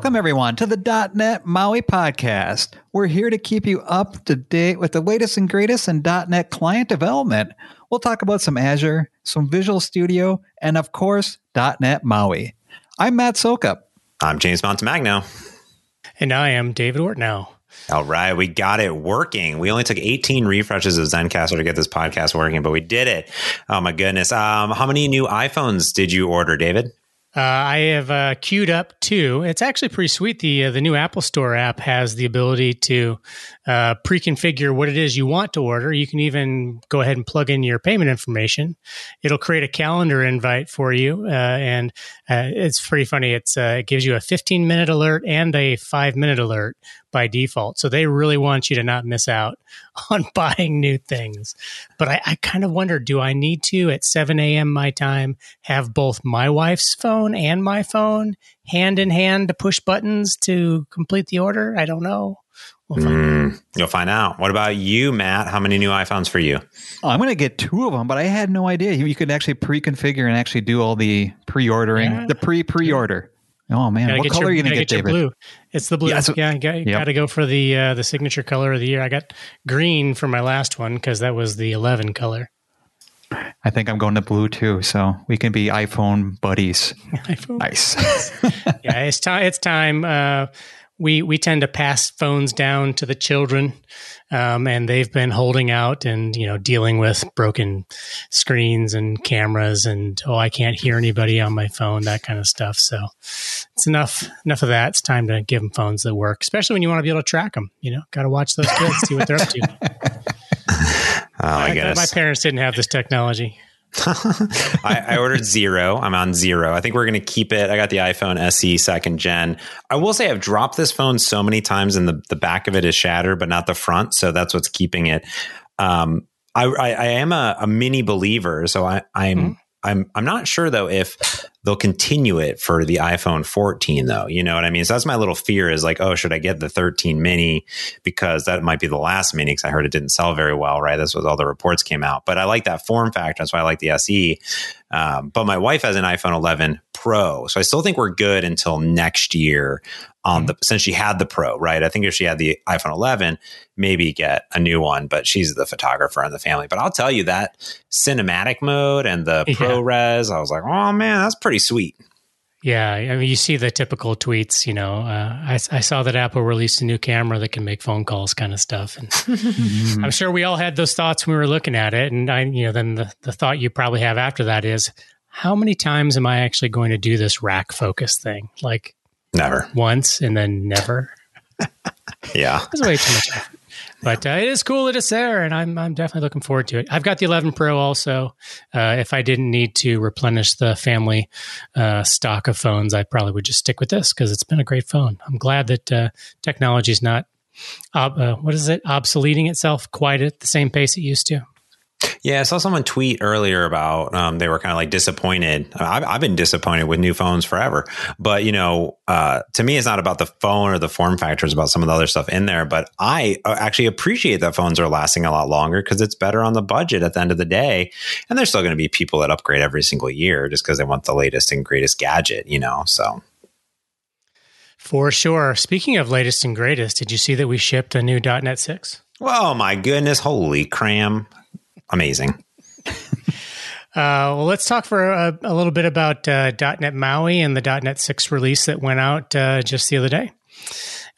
Welcome, everyone, to the .NET Maui podcast. We're here to keep you up to date with the latest and greatest in .NET client development. We'll talk about some Azure, some Visual Studio, and of course, .NET Maui. I'm Matt Soucoup. I'm James Montemagno. And I am David Ortinau. All right, we got it working. We only took 18 refreshes of Zencastr to get this podcast working, but we did it. Oh my goodness. Um, how many new iPhones did you order, David? Uh, I have uh, queued up two. It's actually pretty sweet. The uh, the new Apple Store app has the ability to uh, pre-configure what it is you want to order. You can even go ahead and plug in your payment information. It'll create a calendar invite for you, uh, and uh, it's pretty funny. It's it gives you a 15 minute alert and a five minute alert by default. So they really want you to not miss out on buying new things. But I, I kind of wonder do I need to, at 7 a.m. my time, have both my wife's phone and my phone hand in hand to push buttons to complete the order? I don't know. We'll mm, you'll find out. What about you, Matt? How many new iPhones for you? Oh, I'm going to get two of them, but I had no idea you could actually pre-configure and actually do all the pre-ordering, yeah. the pre-pre-order. Oh man, what color your, are you gonna get, get David? Blue. It's the blue. Yeah, so, yeah you got, yep. to go for the uh, the signature color of the year. I got green for my last one because that was the eleven color. I think I'm going to blue too, so we can be iPhone buddies. iPhone. Nice. yeah, it's time. It's time. Uh, we we tend to pass phones down to the children, um, and they've been holding out and you know dealing with broken screens and cameras and oh I can't hear anybody on my phone that kind of stuff. So it's enough enough of that. It's time to give them phones that work, especially when you want to be able to track them. You know, got to watch those kids, see what they're up to. oh my goodness! My parents didn't have this technology. I, I, ordered zero. I'm on zero. I think we're going to keep it. I got the iPhone SE second gen. I will say I've dropped this phone so many times and the, the back of it is shattered, but not the front. So that's what's keeping it. Um, I, I, I am a, a, mini believer. So I, I'm, mm-hmm. I'm, I'm not sure though if they'll continue it for the iPhone 14 though. You know what I mean? So that's my little fear is like, oh, should I get the 13 mini because that might be the last mini because I heard it didn't sell very well, right? That's what all the reports came out. But I like that form factor. That's why I like the SE. Um, but my wife has an iPhone 11 Pro, so I still think we're good until next year on the since she had the Pro, right? I think if she had the iPhone 11, maybe get a new one. But she's the photographer in the family. But I'll tell you that cinematic mode and the yeah. ProRes, I was like, oh man, that's pretty sweet. Yeah, I mean, you see the typical tweets. You know, uh, I, I, saw that Apple released a new camera that can make phone calls, kind of stuff. And mm-hmm. I'm sure we all had those thoughts when we were looking at it. And I, you know, then the, the thought you probably have after that is, how many times am I actually going to do this rack focus thing? Like, never once, and then never. yeah, it's way too much effort but uh, it is cool that it's there, and I'm I'm definitely looking forward to it. I've got the 11 Pro also. Uh, if I didn't need to replenish the family uh, stock of phones, I probably would just stick with this because it's been a great phone. I'm glad that uh, technology is not uh, what is it obsoleting itself quite at the same pace it used to. Yeah, I saw someone tweet earlier about um, they were kind of like disappointed. I've, I've, been disappointed with new phones forever, but you know, uh, to me, it's not about the phone or the form factor; it's about some of the other stuff in there. But I uh, actually appreciate that phones are lasting a lot longer because it's better on the budget at the end of the day. And there's still going to be people that upgrade every single year just because they want the latest and greatest gadget, you know. So for sure. Speaking of latest and greatest, did you see that we shipped a new .NET six? Oh my goodness! Holy cram! Amazing. Uh, well, let's talk for a, a little bit about uh, .NET MAUI and the .NET 6 release that went out uh, just the other day.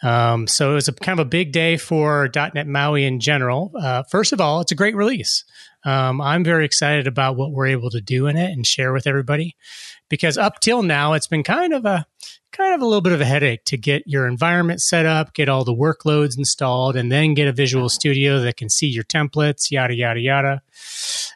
Um, so it was a kind of a big day for .NET MAUI in general. Uh, first of all, it's a great release. Um, I'm very excited about what we're able to do in it and share with everybody because up till now it's been kind of a kind of a little bit of a headache to get your environment set up, get all the workloads installed, and then get a Visual Studio that can see your templates, yada, yada, yada.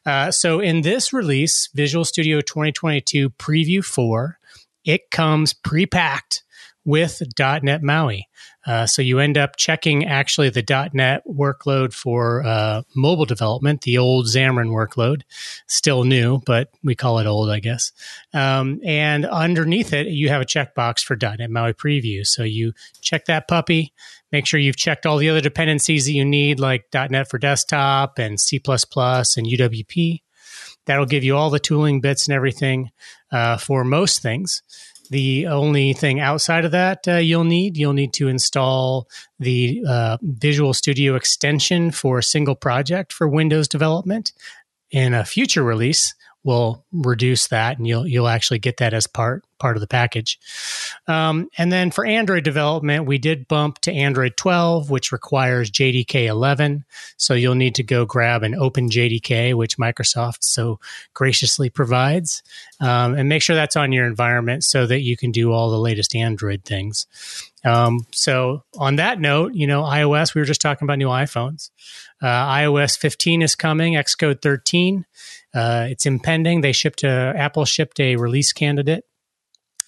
Uh, so in this release, Visual Studio 2022 Preview 4, it comes pre packed with .NET MAUI. Uh, so you end up checking actually the .NET workload for uh, mobile development, the old Xamarin workload, still new, but we call it old, I guess. Um, and underneath it, you have a checkbox for .NET MAUI Preview. So you check that puppy, make sure you've checked all the other dependencies that you need, like .NET for Desktop and C++ and UWP. That'll give you all the tooling bits and everything uh, for most things. The only thing outside of that uh, you'll need, you'll need to install the uh, Visual Studio extension for a single project for Windows development. In a future release, we'll reduce that, and you'll you'll actually get that as part part of the package. Um, and then for Android development, we did bump to Android 12, which requires JDK 11. So you'll need to go grab an Open JDK, which Microsoft so graciously provides, um, and make sure that's on your environment so that you can do all the latest Android things. Um, so on that note, you know, iOS, we were just talking about new iPhones. Uh, iOS 15 is coming, Xcode 13. Uh, it's impending. They shipped a, Apple shipped a release candidate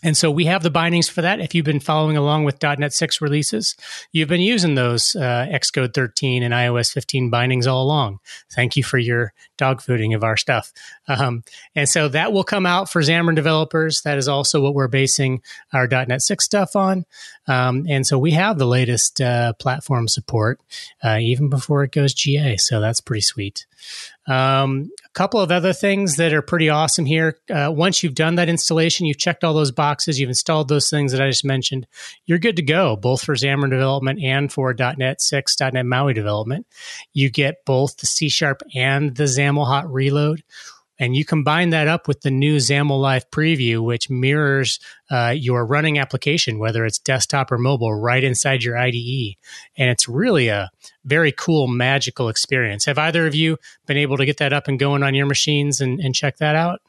and so we have the bindings for that. If you've been following along with .NET 6 releases, you've been using those uh, Xcode 13 and iOS 15 bindings all along. Thank you for your dogfooding of our stuff. Um, and so that will come out for Xamarin developers. That is also what we're basing our .NET 6 stuff on. Um, and so we have the latest uh, platform support uh, even before it goes GA. So that's pretty sweet. Um, a couple of other things that are pretty awesome here. Uh, once you've done that installation, you've checked all those boxes, you've installed those things that I just mentioned, you're good to go, both for Xamarin development and for .NET 6, .NET MAUI development. You get both the C Sharp and the XAML hot reload and you combine that up with the new XAML Live preview, which mirrors uh, your running application, whether it's desktop or mobile, right inside your IDE. And it's really a very cool, magical experience. Have either of you been able to get that up and going on your machines and, and check that out?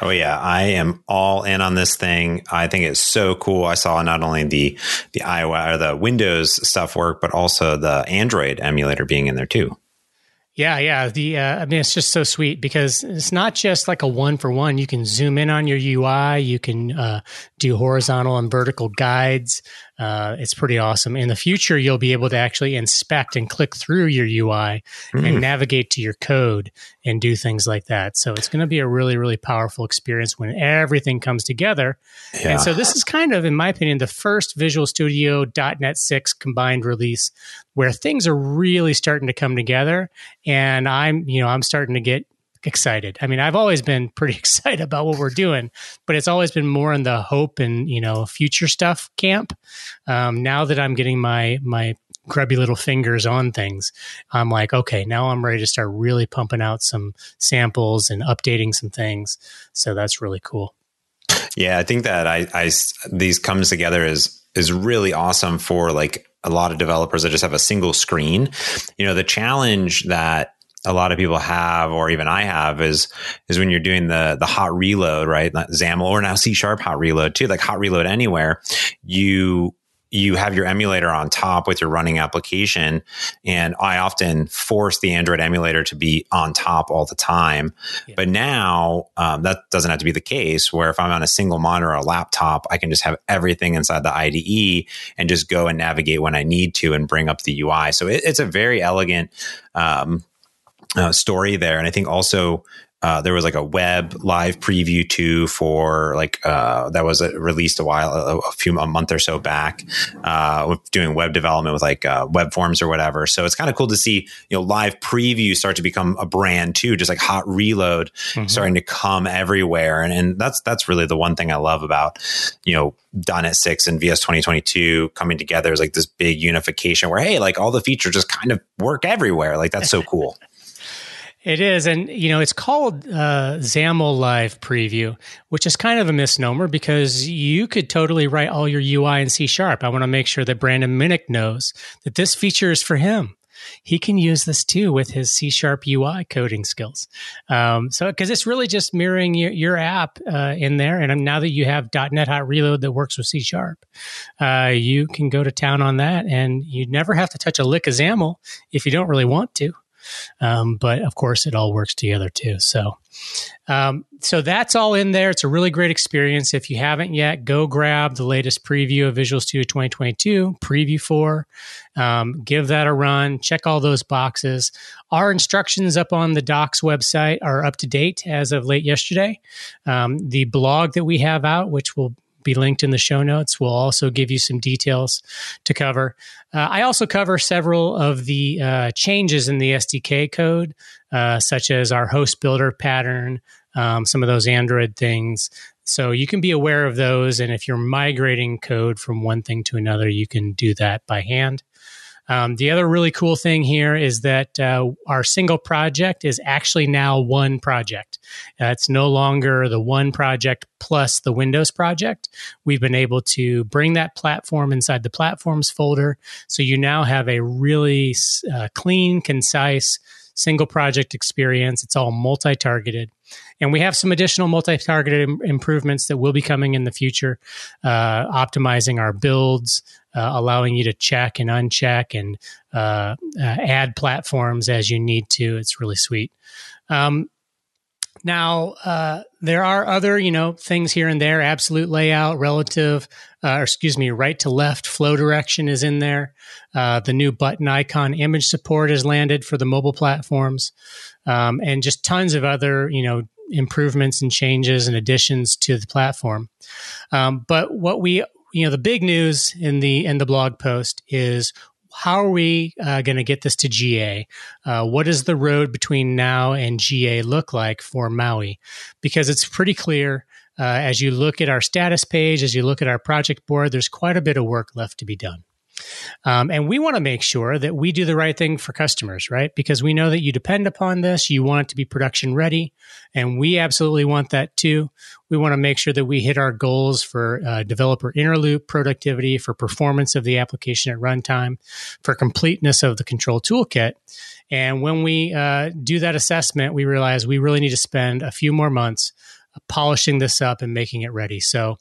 Oh yeah, I am all in on this thing. I think it's so cool. I saw not only the the iOS or the Windows stuff work, but also the Android emulator being in there too. Yeah, yeah. The uh, I mean, it's just so sweet because it's not just like a one for one. You can zoom in on your UI. You can uh, do horizontal and vertical guides. Uh, it's pretty awesome. In the future, you'll be able to actually inspect and click through your UI mm. and navigate to your code and do things like that. So it's going to be a really, really powerful experience when everything comes together. Yeah. And so this is kind of, in my opinion, the first Visual Studio .NET 6 combined release where things are really starting to come together. And I'm, you know, I'm starting to get excited. I mean, I've always been pretty excited about what we're doing, but it's always been more in the hope and you know future stuff camp. Um, now that I'm getting my my grubby little fingers on things, I'm like, okay, now I'm ready to start really pumping out some samples and updating some things. So that's really cool. Yeah, I think that I, I these comes together is is really awesome for like a lot of developers that just have a single screen. You know, the challenge that a lot of people have, or even I have, is is when you're doing the the hot reload, right? XAML or now C sharp hot reload too, like hot reload anywhere. You you have your emulator on top with your running application. And I often force the Android emulator to be on top all the time. Yeah. But now um, that doesn't have to be the case, where if I'm on a single monitor or a laptop, I can just have everything inside the IDE and just go and navigate when I need to and bring up the UI. So it, it's a very elegant um, uh, story there. And I think also uh, there was like a web live preview too for like uh, that was released a while a, a, few a month or so back uh, doing web development with like uh, web forms or whatever so it's kind of cool to see you know live preview start to become a brand too just like hot reload mm-hmm. starting to come everywhere and, and that's that's really the one thing I love about you know .NET 6 and VS 2022 coming together is like this big unification where hey like all the features just kind of work everywhere like that's so cool it is, and you know, it's called uh, XAML Live Preview, which is kind of a misnomer because you could totally write all your UI in C Sharp. I want to make sure that Brandon Minnick knows that this feature is for him. He can use this too with his C Sharp UI coding skills. Um, so, because it's really just mirroring your, your app uh, in there, and now that you have .NET Hot Reload that works with C Sharp, uh, you can go to town on that, and you never have to touch a lick of XAML if you don't really want to. Um, but of course, it all works together too. So, um, so that's all in there. It's a really great experience. If you haven't yet, go grab the latest preview of Visual Studio 2022, Preview 4. Um, give that a run. Check all those boxes. Our instructions up on the docs website are up to date as of late yesterday. Um, the blog that we have out, which will be linked in the show notes. We'll also give you some details to cover. Uh, I also cover several of the uh, changes in the SDK code, uh, such as our host builder pattern, um, some of those Android things, so you can be aware of those. And if you're migrating code from one thing to another, you can do that by hand. Um, the other really cool thing here is that uh, our single project is actually now one project. Uh, it's no longer the one project plus the Windows project. We've been able to bring that platform inside the platforms folder. So you now have a really uh, clean, concise, single project experience. It's all multi targeted. And we have some additional multi targeted Im- improvements that will be coming in the future, uh, optimizing our builds, uh, allowing you to check and uncheck and uh, uh add platforms as you need to. It's really sweet. Um, now, uh, there are other, you know, things here and there. Absolute layout, relative, uh, or excuse me, right to left flow direction is in there. Uh, the new button icon image support has landed for the mobile platforms, um, and just tons of other, you know, improvements and changes and additions to the platform. Um, but what we, you know, the big news in the in the blog post is how are we uh, going to get this to GA? Uh, what does the road between now and GA look like for Maui? Because it's pretty clear uh, as you look at our status page, as you look at our project board, there's quite a bit of work left to be done. Um, and we want to make sure that we do the right thing for customers, right? Because we know that you depend upon this. You want it to be production ready. And we absolutely want that too. We want to make sure that we hit our goals for uh, developer inner loop productivity, for performance of the application at runtime, for completeness of the control toolkit. And when we uh, do that assessment, we realize we really need to spend a few more months polishing this up and making it ready. So,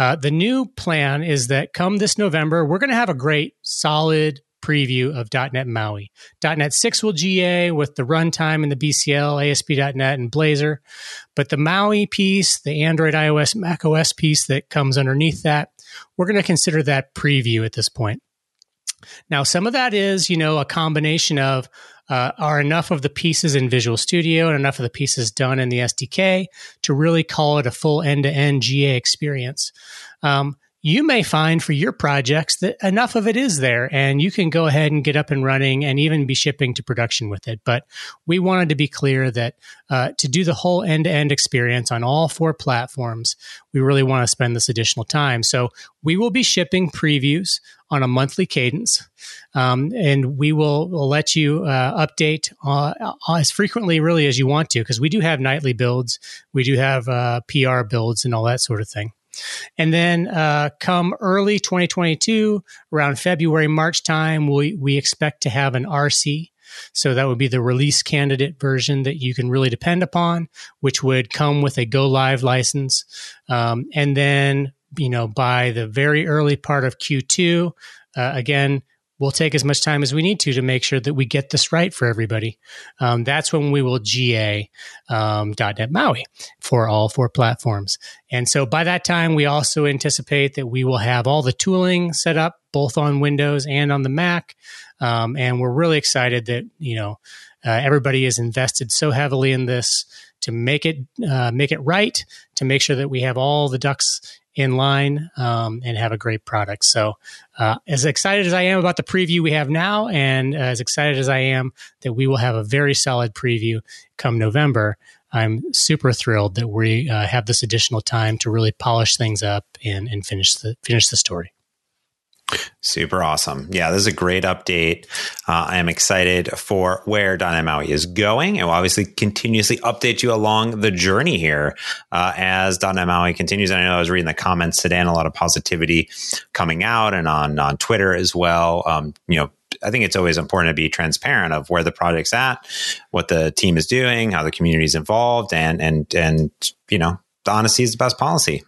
uh, the new plan is that come this November, we're going to have a great, solid preview of .NET MAUI. .NET 6 will GA with the runtime and the BCL, ASP.NET, and Blazor. But the MAUI piece, the Android, iOS, Mac OS piece that comes underneath that, we're going to consider that preview at this point. Now, some of that is, you know, a combination of uh, are enough of the pieces in Visual Studio and enough of the pieces done in the SDK to really call it a full end to end GA experience. Um, you may find for your projects that enough of it is there and you can go ahead and get up and running and even be shipping to production with it. But we wanted to be clear that uh, to do the whole end to end experience on all four platforms, we really want to spend this additional time. So we will be shipping previews on a monthly cadence. Um, and we will will let you uh, update uh, as frequently, really, as you want to, because we do have nightly builds, we do have uh, PR builds, and all that sort of thing. And then uh, come early 2022, around February, March time, we, we expect to have an RC. So that would be the release candidate version that you can really depend upon, which would come with a go live license. Um, and then, you know, by the very early part of Q2, uh, again, we'll take as much time as we need to to make sure that we get this right for everybody. Um, that's when we will GA um, .NET MAUI for all four platforms. And so by that time, we also anticipate that we will have all the tooling set up both on Windows and on the Mac. Um, and we're really excited that you know uh, everybody is invested so heavily in this to make it uh, make it right, to make sure that we have all the ducks in line um, and have a great product. So, uh, as excited as I am about the preview we have now, and as excited as I am that we will have a very solid preview come November, I'm super thrilled that we uh, have this additional time to really polish things up and, and finish the finish the story. Super awesome. Yeah, this is a great update. Uh, I am excited for where .NET MAUI is going and will obviously continuously update you along the journey here uh, as .NET MAUI continues. And I know I was reading the comments today and a lot of positivity coming out and on, on Twitter as well. Um, you know, I think it's always important to be transparent of where the project's at, what the team is doing, how the community is involved, and and and you know, the honesty is the best policy.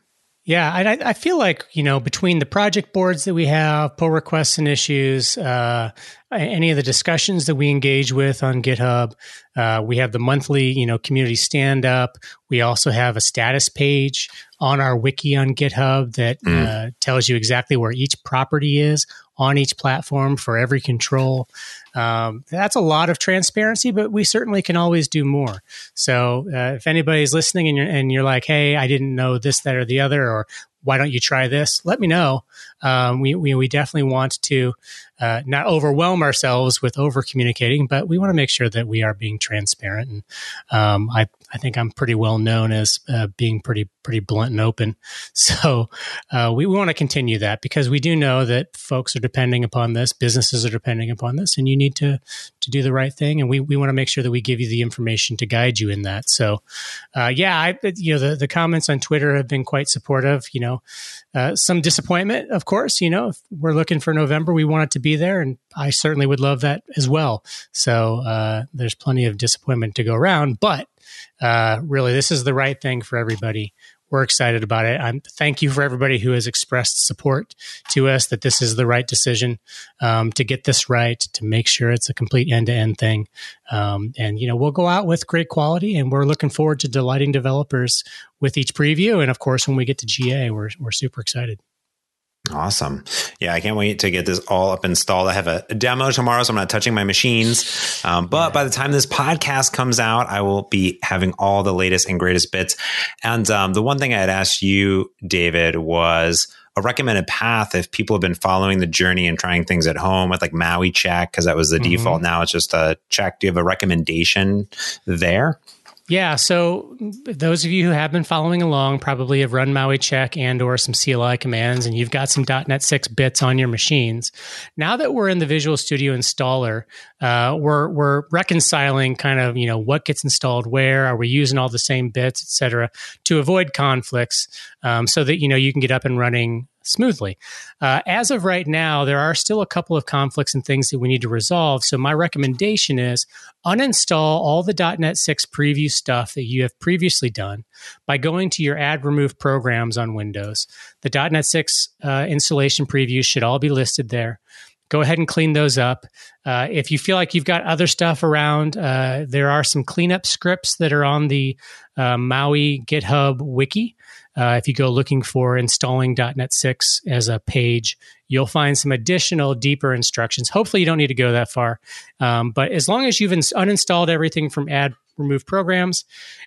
Yeah, I, I feel like you know between the project boards that we have, pull requests and issues, uh, any of the discussions that we engage with on GitHub, uh, we have the monthly you know community stand up. We also have a status page on our wiki on GitHub that mm. uh, tells you exactly where each property is on each platform for every control. Um, that's a lot of transparency, but we certainly can always do more. So uh, if anybody's listening and you're, and you're like, hey, I didn't know this, that, or the other, or why don't you try this? Let me know. Um, we, we, we, definitely want to uh, not overwhelm ourselves with over communicating, but we want to make sure that we are being transparent. And um, I, I think I'm pretty well known as uh, being pretty pretty blunt and open. So uh, we, want to continue that because we do know that folks are depending upon this, businesses are depending upon this, and you need to to do the right thing. And we, we want to make sure that we give you the information to guide you in that. So, uh, yeah, I, you know, the, the comments on Twitter have been quite supportive. You know, uh, some disappointment, of course. You know, if we're looking for November, we want it to be there, and I certainly would love that as well. So uh, there's plenty of disappointment to go around, but uh, really, this is the right thing for everybody we're excited about it. I'm thank you for everybody who has expressed support to us that this is the right decision um, to get this right, to make sure it's a complete end to end thing. Um, and you know, we'll go out with great quality, and we're looking forward to delighting developers with each preview. And of course, when we get to GA, we're we're super excited. Awesome. Yeah, I can't wait to get this all up installed. I have a demo tomorrow, so I'm not touching my machines. Um, but by the time this podcast comes out, I will be having all the latest and greatest bits. And um, the one thing I had asked you, David, was a recommended path if people have been following the journey and trying things at home with like Maui check, because that was the mm-hmm. default. Now it's just a check. Do you have a recommendation there? Yeah, so those of you who have been following along probably have run Maui check and or some CLI commands and you've got some .NET 6 bits on your machines. Now that we're in the Visual Studio installer, uh, we're we're reconciling kind of, you know, what gets installed where, are we using all the same bits, et cetera, to avoid conflicts um, so that, you know, you can get up and running smoothly. Uh, as of right now, there are still a couple of conflicts and things that we need to resolve. So my recommendation is uninstall all the .NET 6 preview stuff that you have previously done by going to your add remove programs on Windows. The .NET 6 uh, installation previews should all be listed there. Go ahead and clean those up. Uh, if you feel like you've got other stuff around, uh, there are some cleanup scripts that are on the uh, Maui GitHub wiki. Uh, if you go looking for installing .NET 6 as a page, you'll find some additional deeper instructions. Hopefully, you don't need to go that far. Um, but as long as you've ins- uninstalled everything from add remove programs,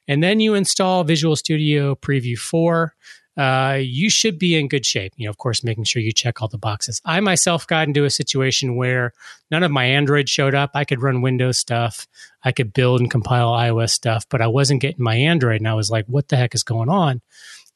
and then you install Visual Studio Preview 4, uh, you should be in good shape. You know, of course, making sure you check all the boxes. I myself got into a situation where none of my Android showed up. I could run Windows stuff, I could build and compile iOS stuff, but I wasn't getting my Android. And I was like, what the heck is going on?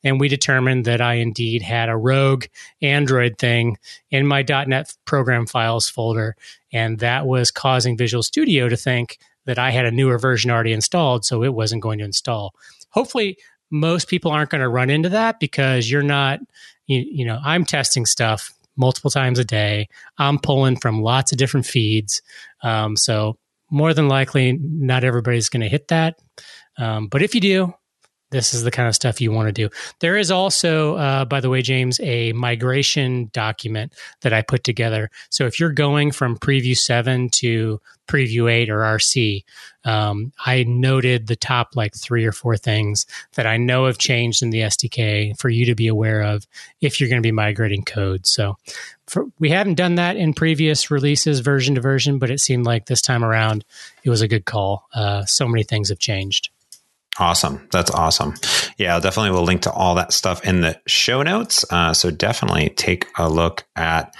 And we determined that I indeed had a rogue Android thing in my .NET program files folder, and that was causing Visual Studio to think that I had a newer version already installed, so it wasn't going to install. Hopefully, most people aren't going to run into that because you're not, you, you know, I'm testing stuff multiple times a day. I'm pulling from lots of different feeds, um, so more than likely, not everybody's going to hit that. Um, but if you do, this is the kind of stuff you want to do. There is also, uh, by the way, James, a migration document that I put together. So if you're going from Preview 7 to Preview 8 or RC, um, I noted the top like three or four things that I know have changed in the SDK for you to be aware of if you're going to be migrating code. So for, we haven't done that in previous releases, version to version, but it seemed like this time around it was a good call. Uh, so many things have changed. Awesome. That's awesome. Yeah, definitely will link to all that stuff in the show notes. Uh, so definitely take a look at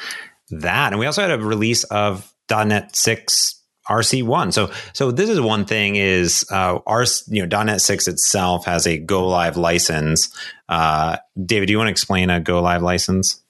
that. And we also had a release of .NET 6 RC1. So so this is one thing is uh, our you know .NET 6 itself has a go live license. Uh, David, do you want to explain a go live license?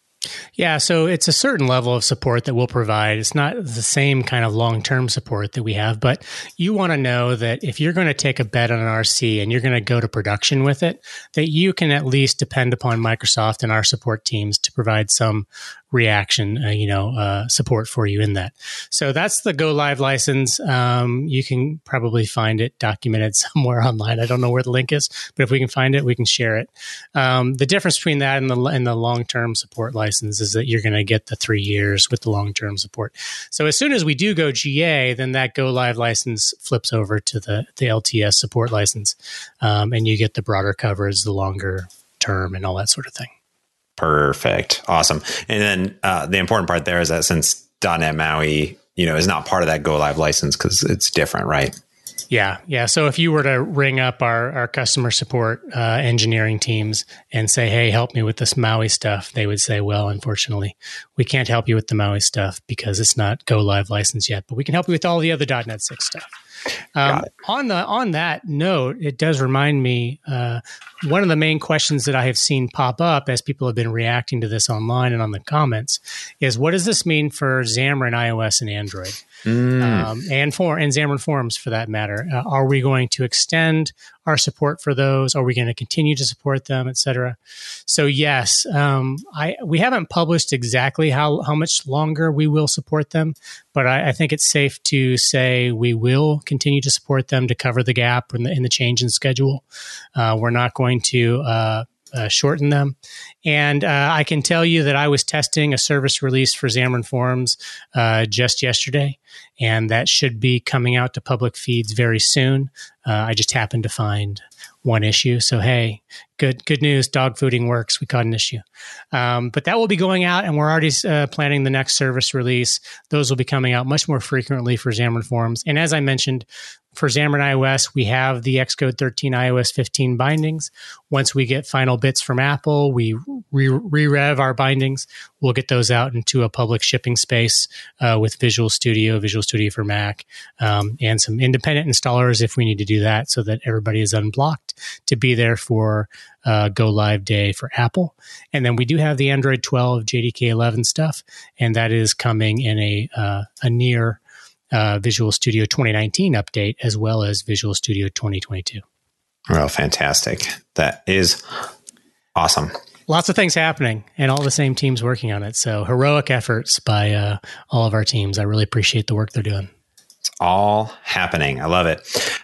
Yeah, so it's a certain level of support that we'll provide. It's not the same kind of long term support that we have, but you want to know that if you're going to take a bet on an RC and you're going to go to production with it, that you can at least depend upon Microsoft and our support teams to provide some reaction, uh, you know, uh, support for you in that. So that's the go live license. Um, you can probably find it documented somewhere online. I don't know where the link is, but if we can find it, we can share it. Um, the difference between that and the and the long term support license is that you're going to get the three years with the long term support. So as soon as we do go GA, then that go live license flips over to the the LTS support license, um, and you get the broader coverage, the longer term, and all that sort of thing. Perfect. Awesome. And then uh, the important part there is that since .NET MAUI, you know, is not part of that go live license because it's different, right? Yeah, yeah. So if you were to ring up our, our customer support uh, engineering teams and say, "Hey, help me with this Maui stuff," they would say, "Well, unfortunately, we can't help you with the Maui stuff because it's not go live license yet, but we can help you with all the other .NET 6 stuff." Um, on the on that note, it does remind me uh, one of the main questions that I have seen pop up as people have been reacting to this online and on the comments is what does this mean for Xamarin iOS and Android? Mm. Um, and for and Xamarin Forms for that matter. Uh, are we going to extend our support for those? Are we going to continue to support them, etc.? So yes, um, I we haven't published exactly how how much longer we will support them, but I, I, think it's safe to say we will continue to support them to cover the gap in the in the change in schedule. Uh, we're not going to uh, uh, shorten them. And uh, I can tell you that I was testing a service release for Xamarin Forms uh, just yesterday, and that should be coming out to public feeds very soon. Uh, I just happened to find one issue. So hey, good good news. Dog fooding works. We caught an issue, um, but that will be going out, and we're already uh, planning the next service release. Those will be coming out much more frequently for Xamarin Forms. And as I mentioned, for Xamarin iOS, we have the Xcode 13 iOS 15 bindings. Once we get final bits from Apple, we re rev our bindings. We'll get those out into a public shipping space uh, with Visual Studio, Visual Studio for Mac, um, and some independent installers if we need to do that so that everybody is unblocked to be there for uh, go live day for Apple. And then we do have the Android 12 JDK 11 stuff, and that is coming in a, uh, a near uh, Visual Studio 2019 update as well as Visual Studio 2022. Well, fantastic. That is awesome. Lots of things happening and all the same teams working on it. So heroic efforts by uh, all of our teams. I really appreciate the work they're doing. It's all happening. I love it.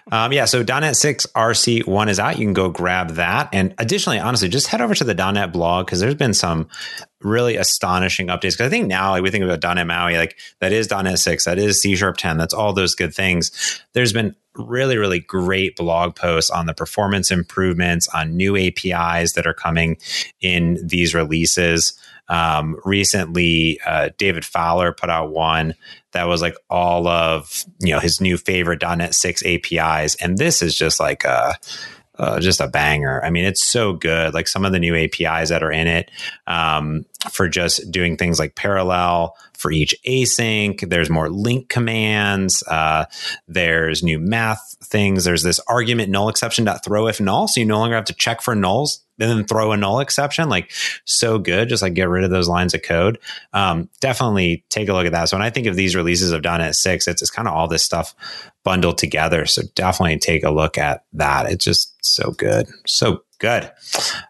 Um, yeah, so .NET 6 RC1 is out. You can go grab that. And additionally, honestly, just head over to the .NET blog because there's been some really astonishing updates. Because I think now like, we think about .NET MAUI, like that is .NET 6, that is C Sharp 10, that's all those good things. There's been really, really great blog posts on the performance improvements, on new APIs that are coming in these releases. Um, recently, uh, David Fowler put out one that was like all of you know his new favorite .NET 6 APIs, and this is just like a uh, just a banger. I mean, it's so good. Like some of the new APIs that are in it um, for just doing things like parallel for each async. There's more LINQ commands. Uh, there's new math things. There's this argument null exception dot throw if null, so you no longer have to check for nulls and then throw a null exception. Like so good. Just like get rid of those lines of code. Um, definitely take a look at that. So when I think of these releases of .NET 6, it's, it's kind of all this stuff bundled together. So definitely take a look at that. It's just so good. So good.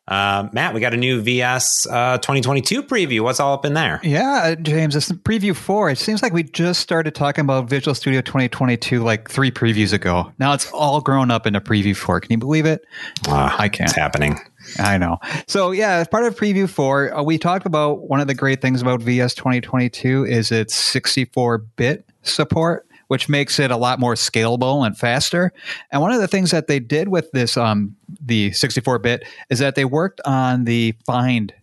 Uh, Matt, we got a new VS uh, 2022 preview. What's all up in there? Yeah, uh, James, it's preview four. It seems like we just started talking about Visual Studio 2022 like three previews ago. Now it's all grown up into preview four. Can you believe it? Uh, I can't. It's happening. I know. So yeah, as part of preview four, uh, we talked about one of the great things about VS 2022 is its 64 bit support, which makes it a lot more scalable and faster. And one of the things that they did with this, um, the 64 bit, is that they worked on the find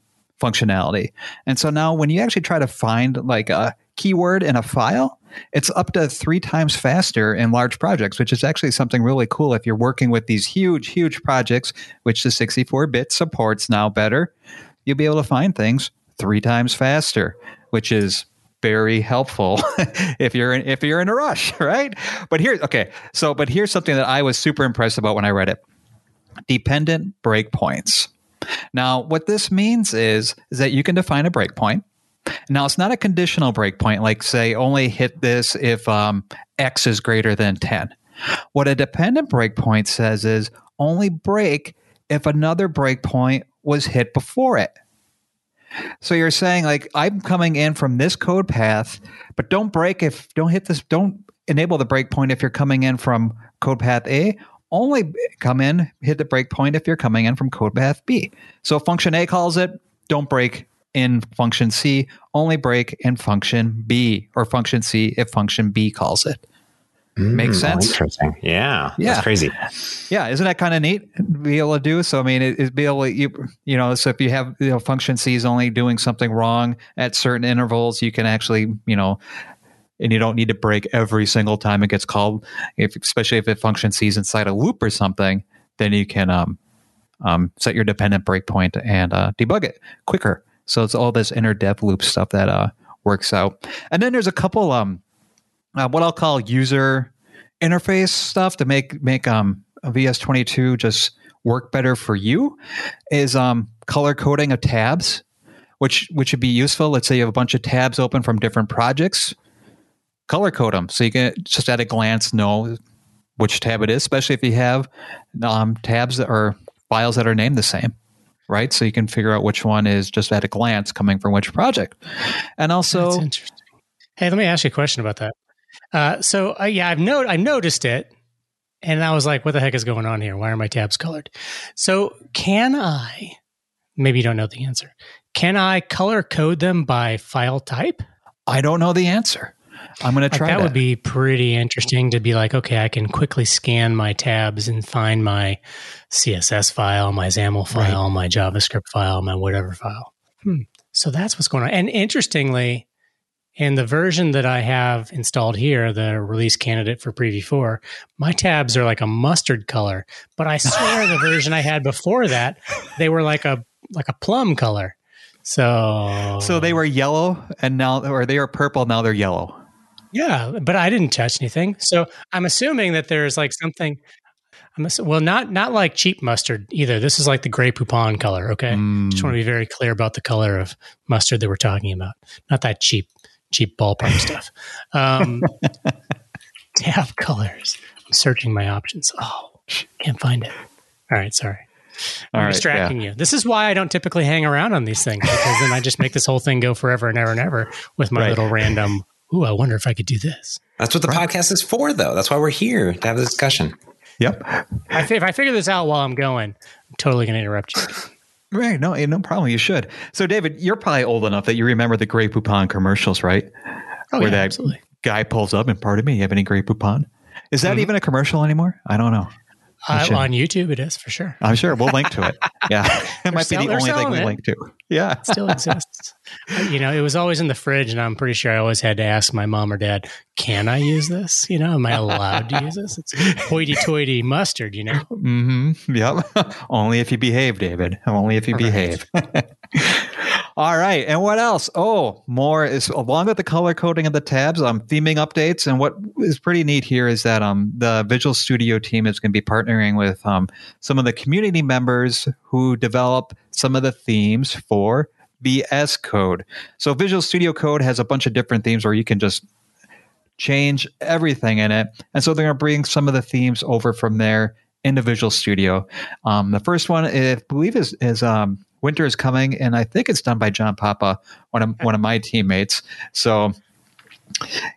functionality. And so now when you actually try to find like a keyword in a file, it's up to three times faster in large projects, which is actually something really cool if you're working with these huge, huge projects, which the 64 bit supports now better. You'll be able to find things three times faster, which is very helpful if you're in, if you're in a rush, right? But here, okay, so but here's something that I was super impressed about when I read it: dependent breakpoints. Now, what this means is is that you can define a breakpoint, now, it's not a conditional breakpoint, like say only hit this if um, x is greater than 10. What a dependent breakpoint says is only break if another breakpoint was hit before it. So you're saying like I'm coming in from this code path, but don't break if don't hit this don't enable the breakpoint if you're coming in from code path A. Only come in hit the breakpoint if you're coming in from code path B. So function A calls it, don't break in function C, only break in function B or function C if function B calls it. Mm, Makes sense. Interesting. Yeah. Yeah. That's crazy. Yeah. Isn't that kind of neat be able to do? So, I mean, it, it be able to, you, you know, so if you have, you know, function C is only doing something wrong at certain intervals, you can actually, you know, and you don't need to break every single time it gets called. If, especially if it function C is inside a loop or something, then you can, um, um, set your dependent breakpoint and uh, debug it quicker. So it's all this inner dev loop stuff that uh, works out. And then there's a couple, um, uh, what I'll call user interface stuff to make make um VS22 just work better for you is um color coding of tabs, which which would be useful. Let's say you have a bunch of tabs open from different projects, color code them so you can just at a glance know which tab it is, especially if you have um, tabs that are files that are named the same right? So you can figure out which one is just at a glance coming from which project. And also. Hey, let me ask you a question about that. Uh, so uh, yeah, I've no, I noticed it, and I was like, "What the heck is going on here? Why are my tabs colored?" So can I? Maybe you don't know the answer. Can I color code them by file type? I don't know the answer. I'm going to Like, try that, that. would be pretty interesting to be like, okay, I can quickly scan my tabs and find my CSS file, my XAML file, my JavaScript file, my whatever file. Hmm. So that's what's going on. And interestingly, in the version that I have installed here, the release candidate for Preview 4, my tabs are like a mustard color. But I swear the version I had before that, they were like a like a plum color. So so they were yellow and now, or they are purple, now they're yellow. Yeah, but I didn't touch anything. So I'm assuming that there's like something. I'm well, not not like cheap mustard either. This is like the Grey Poupon color. Okay, Mm. just want to be very clear about the color of mustard that we're talking about. Not that cheap cheap ballpark stuff. Um, tab colors. I'm searching my options. Oh, can't find it. All right, sorry. All I'm right, distracting you. This is why I don't typically hang around on these things because then I just make this whole thing go forever and ever and ever with my Right. little random. Ooh, I wonder if I could do this. That's what the podcast is for, though. That's why we're here to have a discussion. Yep. I, if I figure this out while I'm going, I'm totally going to interrupt you. Right. No, no problem. You should. So, David, you're probably old enough that you remember the Grey Poupon commercials, right? Oh, Where yeah, that absolutely. guy pulls up and, pardon me, you have any Grey Poupon? Is Mm-hmm. that even a commercial anymore? I don't know. Uh, on YouTube, it is for sure. I'm sure we'll link to it. Yeah. it might be the only thing we it. link to. Yeah. It still exists. You know, it was always in the fridge, and I'm pretty sure I always had to ask my mom or dad, "Can I use this? You know, am I allowed to use this? It's hoity-toity mustard. You know." hmm Yep. Only if you behave, David. Only if you behave. All right. And what else? Oh, more is along with the color coding of the tabs, um, theming updates. And what is pretty neat here is that um, the Visual Studio team is going to be partnering with um, some of the community members who develop some of the themes for VS Code. So Visual Studio Code has a bunch of different themes where you can just change everything in it. And so they're going to bring some of the themes over from there into Visual Studio. Um, the first one, I believe, is is um, Winter is Coming, and I think it's done by John Papa, one of one of my teammates. So.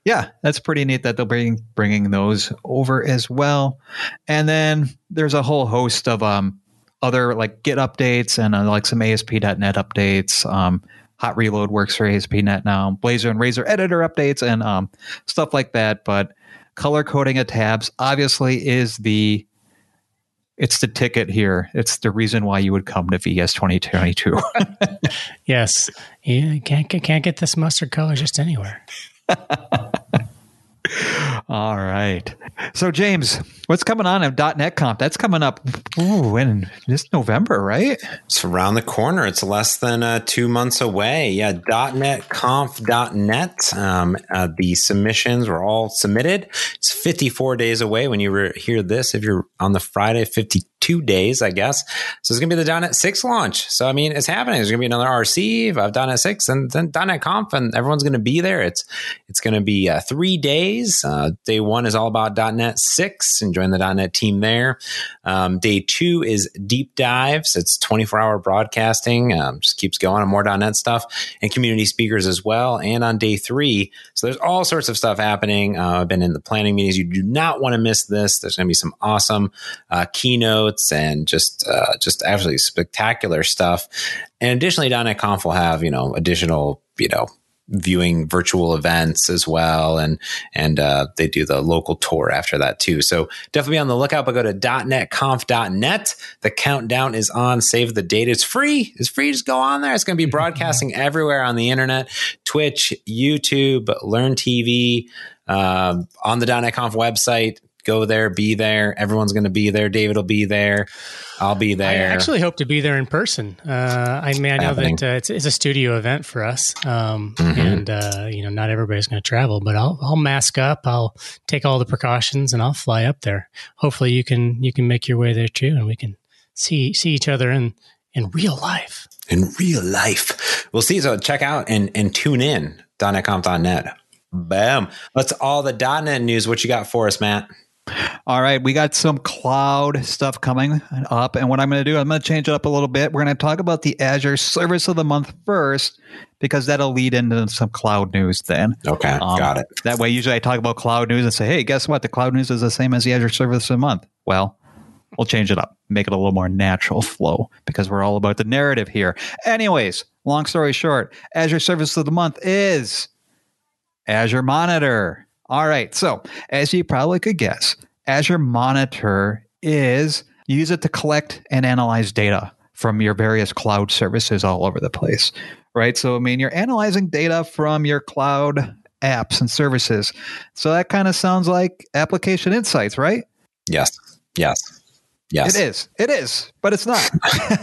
Yeah, that's pretty neat that they'll bring bringing those over as well, and then there's a whole host of um, other like Git updates and uh, like some ASP.NET updates. Um, Hot Reload works for ASP.NET now. Blazor and Razor editor updates and um, stuff like that. But color coding of tabs obviously is the it's the ticket here. It's the reason why you would come to VS 2022. Yes, you can't can't get this mustard color just anywhere. All right. So James, what's coming on at .NET Conf? That's coming up ooh, in this November, right? It's around the corner. It's less than uh, two months away. Yeah, .NETConf.net. Um, uh, the submissions were all submitted. It's 54 days away when you re- hear this. If you're on the Friday, 52 days, I guess. So it's going to be the .NET 6 launch. So, I mean, it's happening. There's going to be another RC of .NET 6 and then .NET Conf, and everyone's going to be there. It's it's going to be uh, three days. Uh, day one is all about .NET 6 and join the .NET team there. Um, day two is deep dives. It's 24 hour broadcasting. Um, just keeps going on more .NET stuff and community speakers as well. And on day three, so there's all sorts of stuff happening. Uh, I've been in the planning meetings. You do not want to miss this. There's going to be some awesome uh, keynotes and just uh, just absolutely spectacular stuff. And additionally, .NET Conf will have you know additional you know viewing virtual events as well. And and uh, they do the local tour after that too. So definitely be on the lookout but go to. netconf.net the countdown is on. Save the date. It's free. It's free. Just go on there. It's going to be broadcasting everywhere on the internet twitch youtube learn tv um, on the .NET Conf website go there, be there. Everyone's going to be there. David will be there. I'll be there. I actually hope to be there in person. Uh, I mean, I know Happening. that uh, it's, it's a studio event for us, um, and uh, you know, not everybody's going to travel, but I'll I'll mask up. I'll take all the precautions, and I'll fly up there. Hopefully, you can you can make your way there too, and we can see see each other in in real life. in real life. We'll see. So check out and, and tune in .netconf.net. Bam. That's all the .net news. What you got for us, Matt? All right, we got some cloud stuff coming up, and what I'm going to do, I'm going to change it up a little bit. We're going to talk about the Azure Service of the Month first, because that'll lead into some cloud news. Then, Okay, Um, got it. That way, usually I talk about cloud news and say, "Hey, guess what? The cloud news is the same as the Azure Service of the Month." Well, we'll change it up, make it a little more natural flow, because we're all about the narrative here. Anyways, long story short, Azure Service of the Month is Azure Monitor. All right. So, as you probably could guess, Azure Monitor is you use it to collect and analyze data from your various cloud services all over the place. Right. So, I mean, you're analyzing data from your cloud apps and services. So, that kind of sounds like application insights, right? Yes. Yes. Yes. It is. It is, but it's not.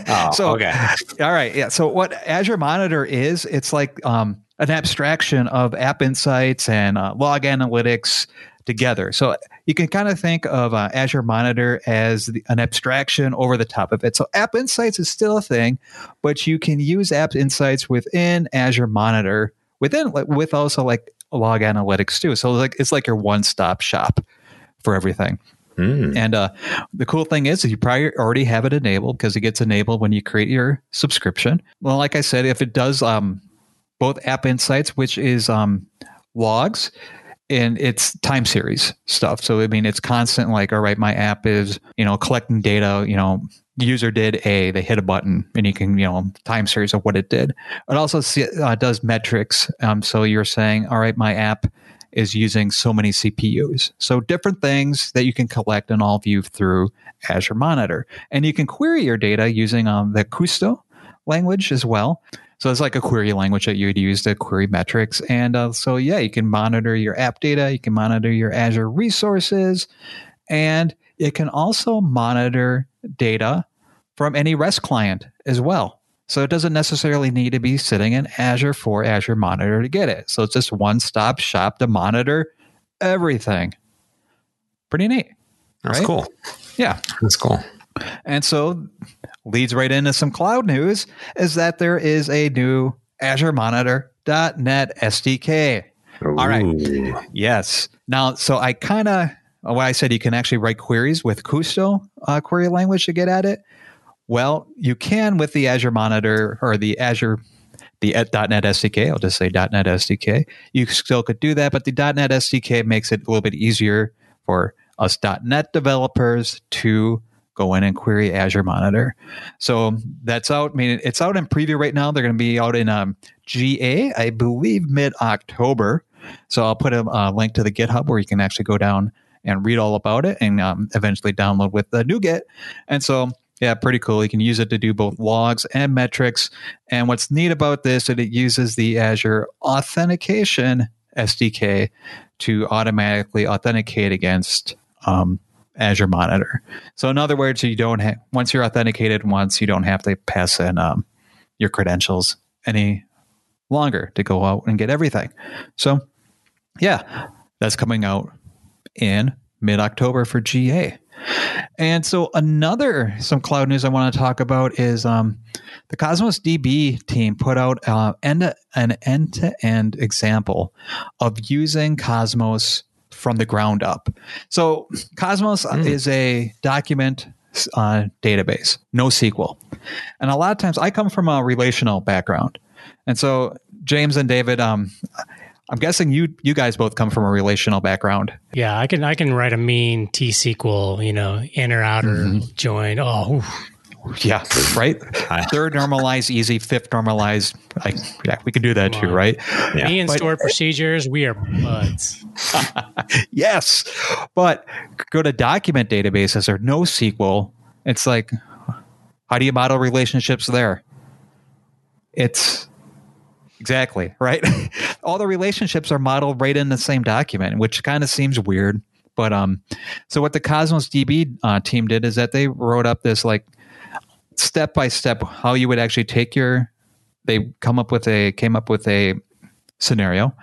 Oh, so, okay. all right. Yeah. So what Azure Monitor is, it's like um, an abstraction of App Insights and uh, Log Analytics together. So you can kind of think of uh, Azure Monitor as the, an abstraction over the top of it. So App Insights is still a thing, but you can use App Insights within Azure Monitor within with also like Log Analytics too. So like it's like your one stop shop for everything. Mm. And uh, the cool thing is, you probably already have it enabled because it gets enabled when you create your subscription. Well, like I said, if it does um, both App Insights, which is um, logs, and it's time series stuff. So I mean, it's constant. Like, all right, my app is you know collecting data. You know, user did A, they hit a button, and you can you know time series of what it did. It also uh, does metrics. Um, so you're saying, all right, my app is using so many CPUs. So different things that you can collect and all view through Azure Monitor. And you can query your data using um, the Kusto language as well. So it's like a query language that you would use to query metrics. And uh, so, yeah, you can monitor your app data, you can monitor your Azure resources, and it can also monitor data from any REST client as well. So it doesn't necessarily need to be sitting in Azure for Azure Monitor to get it. So it's just one stop shop to monitor everything. Pretty neat. That's right? cool. Yeah. That's cool. And so leads right into some cloud news is that there is a new Azure Monitor.net SDK. All right. Yes. Now, so I kind of, well, I said you can actually write queries with Kusto uh, query language to get at it. Well, you can with the Azure Monitor or the Azure the .NET SDK. I'll just say .NET SDK. You still could do that, but the .NET SDK makes it a little bit easier for us .NET developers to go in and query Azure Monitor. So that's out. I mean, it's out in preview right now. They're going to be out in um, GA, I believe, mid October. So I'll put a link to the GitHub where you can actually go down and read all about it and um, eventually download with the NuGet. And so yeah, pretty cool. You can use it to do both logs and metrics. And what's neat about this is it uses the Azure Authentication SDK to automatically authenticate against um, Azure Monitor. So in other words, you don't have once you're authenticated once, you don't have to pass in um, your credentials any longer to go out and get everything. So yeah, that's coming out in mid October for GA. And so another some cloud news I want to talk about is um, the Cosmos DB team put out uh, end, an end to end example of using Cosmos from the ground up. So Cosmos Mm. is a document uh, database, NoSQL, and a lot of times I come from a relational background, and so James and David, um, I'm guessing you you guys both come from a relational background. Yeah, I can I can write a mean T SQL, you know, inner outer join. Oh, oof. Yeah, right. Third normalized, easy. Fifth normalized. Like, yeah, we can do that Come too, on. right? Yeah. me and But- stored procedures, we are buds. Yes, but go to document databases or NoSQL. It's like, how do you model relationships there? It's exactly right. All the relationships are modeled right in the same document, which kind of seems weird. But um, so what the Cosmos DB uh, team did is that they wrote up this like step by step how you would actually take your. They come up with a came up with a scenario,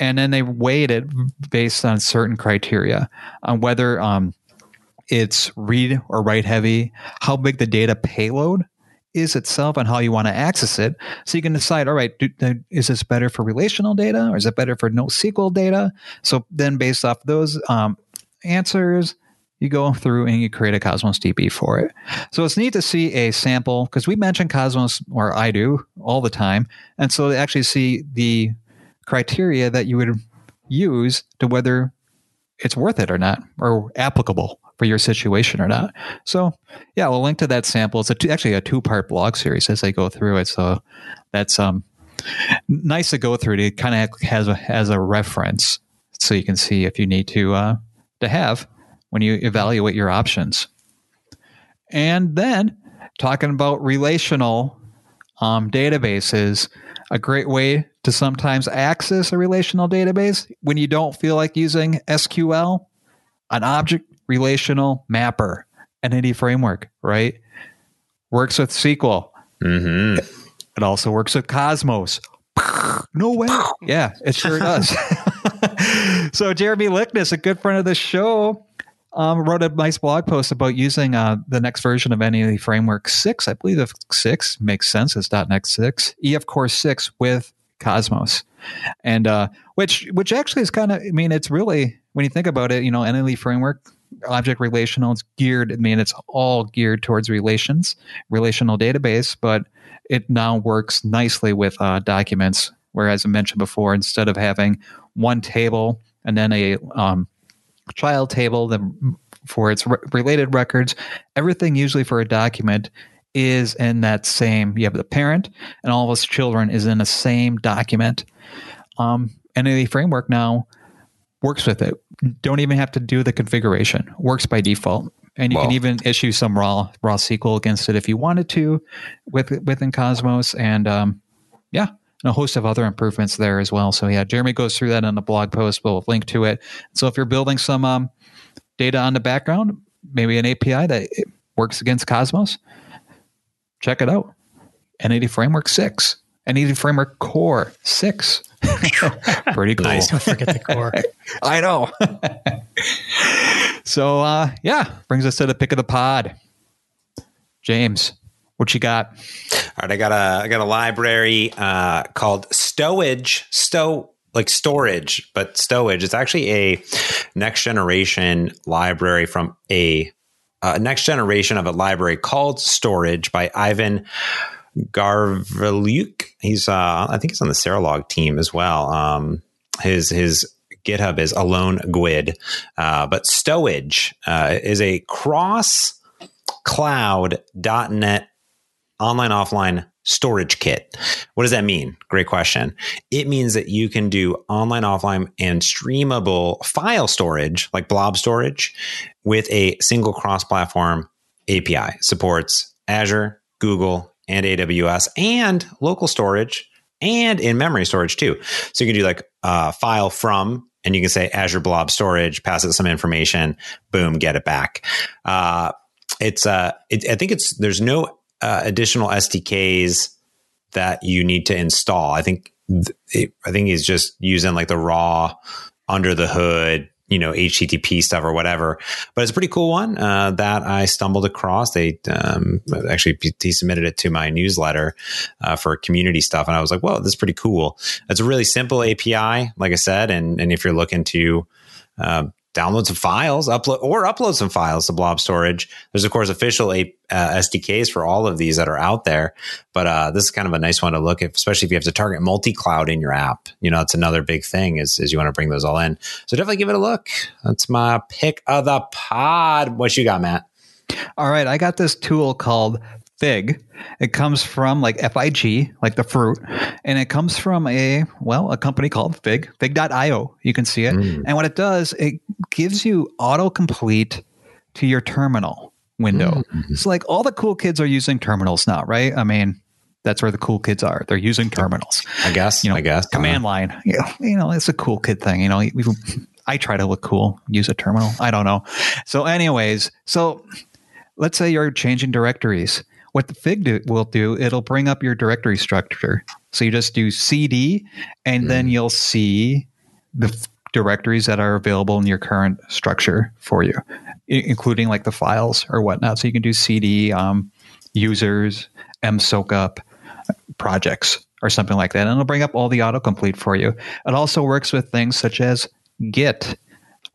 and then they weighed it based on certain criteria on whether um, it's read or write heavy, how big the data payload is itself and how you want to access it. So you can decide, all right, do, is this better for relational data or is it better for NoSQL data? So then based off those um, answers, you go through and you create a Cosmos DB for it. So it's neat to see a sample because we mention Cosmos, or I do, all the time. And so to actually see the criteria that you would use to whether it's worth it or not or applicable for your situation or not. So, yeah, we'll link to that sample. It's a two, actually a two part blog series as I go through it. So that's um nice to go through to kind of has a has a reference so you can see if you need to uh, to have when you evaluate your options. And then talking about relational um, databases, a great way to sometimes access a relational database when you don't feel like using SQL, an object relational mapper, entity framework, right? Works with SQL. Mm-hmm. It also works with Cosmos. No way. Yeah, it sure does. so Jeremy Likness, a good friend of the show, um, wrote a nice blog post about using uh, the next version of Entity Framework 6. I believe the 6 makes sense. It's .NET 6, EF Core 6 with Cosmos. And uh, which which actually is kind of, I mean, it's really, when you think about it, you know, Entity Framework, object relational, it's geared, I mean, it's all geared towards relations, relational database, but it now works nicely with uh, documents. Whereas I mentioned before, instead of having one table and then a um, child table for its re- related records, everything usually for a document is in that same. You have the parent and all of its children is in the same document. Um, Entity Framework now works with it. Don't even have to do the configuration. Works by default. And you can even issue some raw raw SQL against it if you wanted to, with within Cosmos, and um, yeah, and a host of other improvements there as well. So yeah, Jeremy goes through that in the blog post. We'll link to it. So if you're building some um, data on the background, maybe an API that works against Cosmos, check it out. Entity Framework six, Entity Framework Core six. Pretty cool. Nice. Don't forget the core. I know. so uh, yeah, brings us to the pick of the pod. James, what you got? All right, I got a I got a library uh, called Stowage. Stow like storage, but stowage. It's actually a next generation library from a uh, next generation of a library called Storage by Ivan Gavryliuk. He's uh, I think he's on the Serilog team as well. Um, his his GitHub is aloneguid, uh, but Stowage uh, is a cross cloud.net online offline storage kit. What does that mean? Great question. It means that you can do online, offline, and streamable file storage, like blob storage, with a single cross platform API. Supports Azure, Google, and AWS, and local storage, and in memory storage too. So you can do like a file from and you can say Azure Blob Storage, pass it some information, boom, get it back. Uh, it's uh, it, I think it's there's no uh, additional SDKs that you need to install. I think th- I think he's just using like the raw under the hood, you know, HTTP stuff or whatever. But it's a pretty cool one uh, that I stumbled across. They um, actually he submitted it to my newsletter uh, for community stuff, and I was like, "Whoa, this is pretty cool." It's a really simple API, like I said, and and if you're looking to uh, download some files, upload or upload some files to Blob Storage. There's of course official uh, SDKs for all of these that are out there, but uh, this is kind of a nice one to look at, especially if you have to target multi-cloud in your app. You know, it's another big thing is, is you want to bring those all in. So definitely give it a look. That's my pick of the pod. What you got, Matt? All right, I got this tool called fig. It comes from like FIG, like the fruit, and it comes from a well, a company called Fig, fig.io. You can see it. Mm. And what it does, it gives you autocomplete to your terminal window. Mm. It's like all the cool kids are using terminals now, right? I mean, that's where the cool kids are. They're using terminals. I guess. You know, I guess. Command uh-huh. line. You know, you know, it's a cool kid thing. You know, I try to look cool, use a terminal. I don't know. So, anyways, so let's say you're changing directories. What the Fig do, will do, it'll bring up your directory structure. So you just do CD, and mm. then you'll see the f- directories that are available in your current structure for you, I- including like the files or whatnot. So you can do CD, um, users, msokup, projects, or something like that. And it'll bring up all the autocomplete for you. It also works with things such as Git.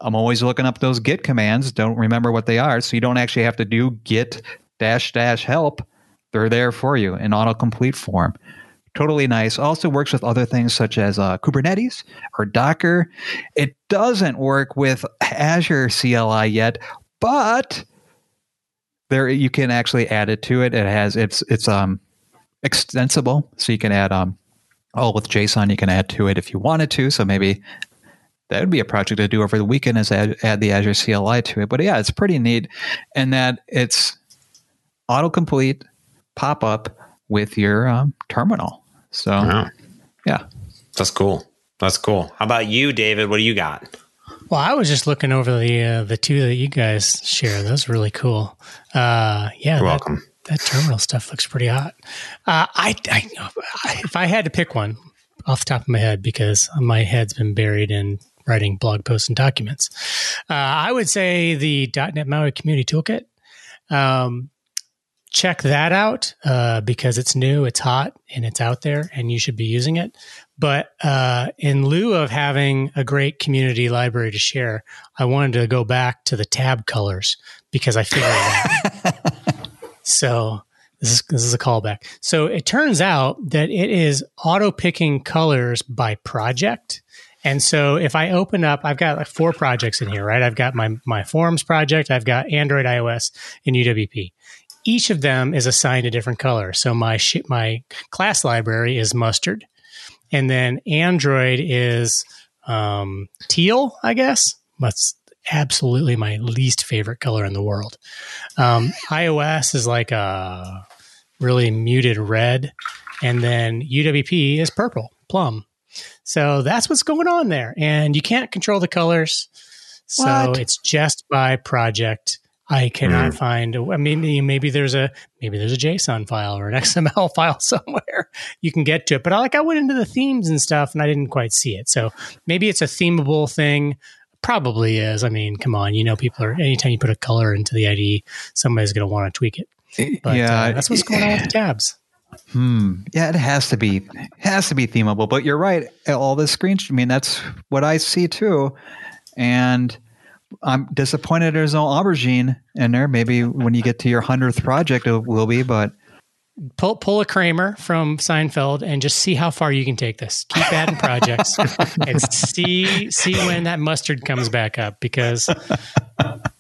I'm always looking up those Git commands. Don't remember what they are. So you don't actually have to do Git dash dash help. They're there for you in autocomplete form. Totally nice. Also works with other things such as uh, Kubernetes or Docker. It doesn't work with Azure CLI yet, but there you can actually add it to it. It has it's it's um extensible, so you can add um all with JSON. You can add to it if you wanted to. So maybe that would be a project to do over the weekend is add, add the Azure CLI to it. But yeah, it's pretty neat, and that it's autocomplete pop up with your um, terminal. So wow. yeah, that's cool. That's cool. How about you, David? What do you got? Well, I was just looking over the uh, the two that you guys share. That's really cool. Uh, yeah, You're that, welcome. That terminal stuff looks pretty hot. Uh, I, I, if I had to pick one off the top of my head, because my head's been buried in writing blog posts and documents, uh, I would say the .NET Maui Community Toolkit. Um, check that out uh, because it's new, it's hot, and it's out there, and you should be using it. But uh, in lieu of having a great community library to share, I wanted to go back to the tab colors because I figured out. so this is this is a callback. So it turns out that it is auto picking colors by project. And so if I open up, I've got like four projects in here, right? I've got my my forms project, I've got Android, iOS, and UWP. Each of them is assigned a different color. So my sh- my class library is mustard and then Android is um, teal, I guess. That's absolutely my least favorite color in the world. Um, iOS is like a really muted red, and then UWP is purple, plum. So that's what's going on there, and you can't control the colors. So what? it's just by project. I cannot mm. find. I mean, maybe there's a maybe there's a JSON file or an XML file somewhere you can get to it. But I, like I went into the themes and stuff, and I didn't quite see it. So maybe it's a themable thing. Probably is. I mean, come on, you know, people are. Anytime you put a color into the IDE, somebody's going to want to tweak it. But, yeah, uh, that's what's going on with the tabs. Hmm. Yeah, it has to be. Has to be themable. But you're right. All the screens. I mean, that's what I see too. And I'm disappointed there's no aubergine in there. Maybe when you get to your hundredth project, it will be. But pull pull a Kramer from Seinfeld and just see how far you can take this. Keep adding projects and see see when that mustard comes back up because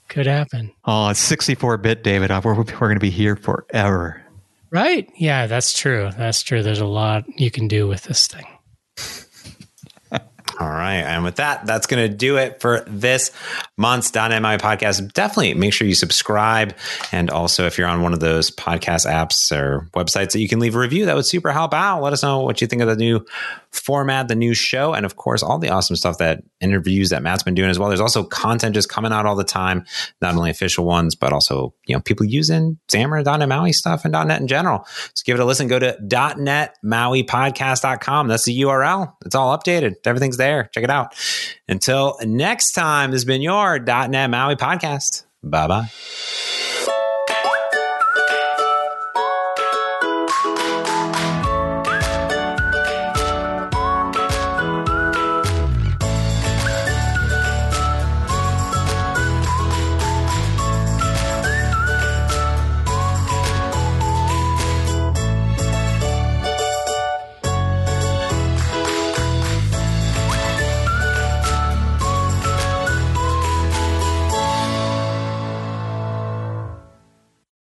could happen. Oh, it's 64 bit, David. We're, we're going to be here forever. Right? Yeah, that's true. That's true. There's a lot you can do with this thing. All right. And with that, that's going to do it for this month's MAUI podcast. Definitely make sure you subscribe. And also, if you're on one of those podcast apps or websites that you can leave a review, that would super help out. Let us know what you think of the new format, the new show, and of course, all the awesome stuff that interviews that Matt's been doing as well. There's also content just coming out all the time, not only official ones, but also, you know, people using Xamarin, .NET MAUI stuff and .NET in general. So give it a listen. Go to .NET MAUI podcast.com. That's the URL. It's all updated. Everything's there. Check it out. Until next time, this has been your .NET MAUI podcast. Bye bye.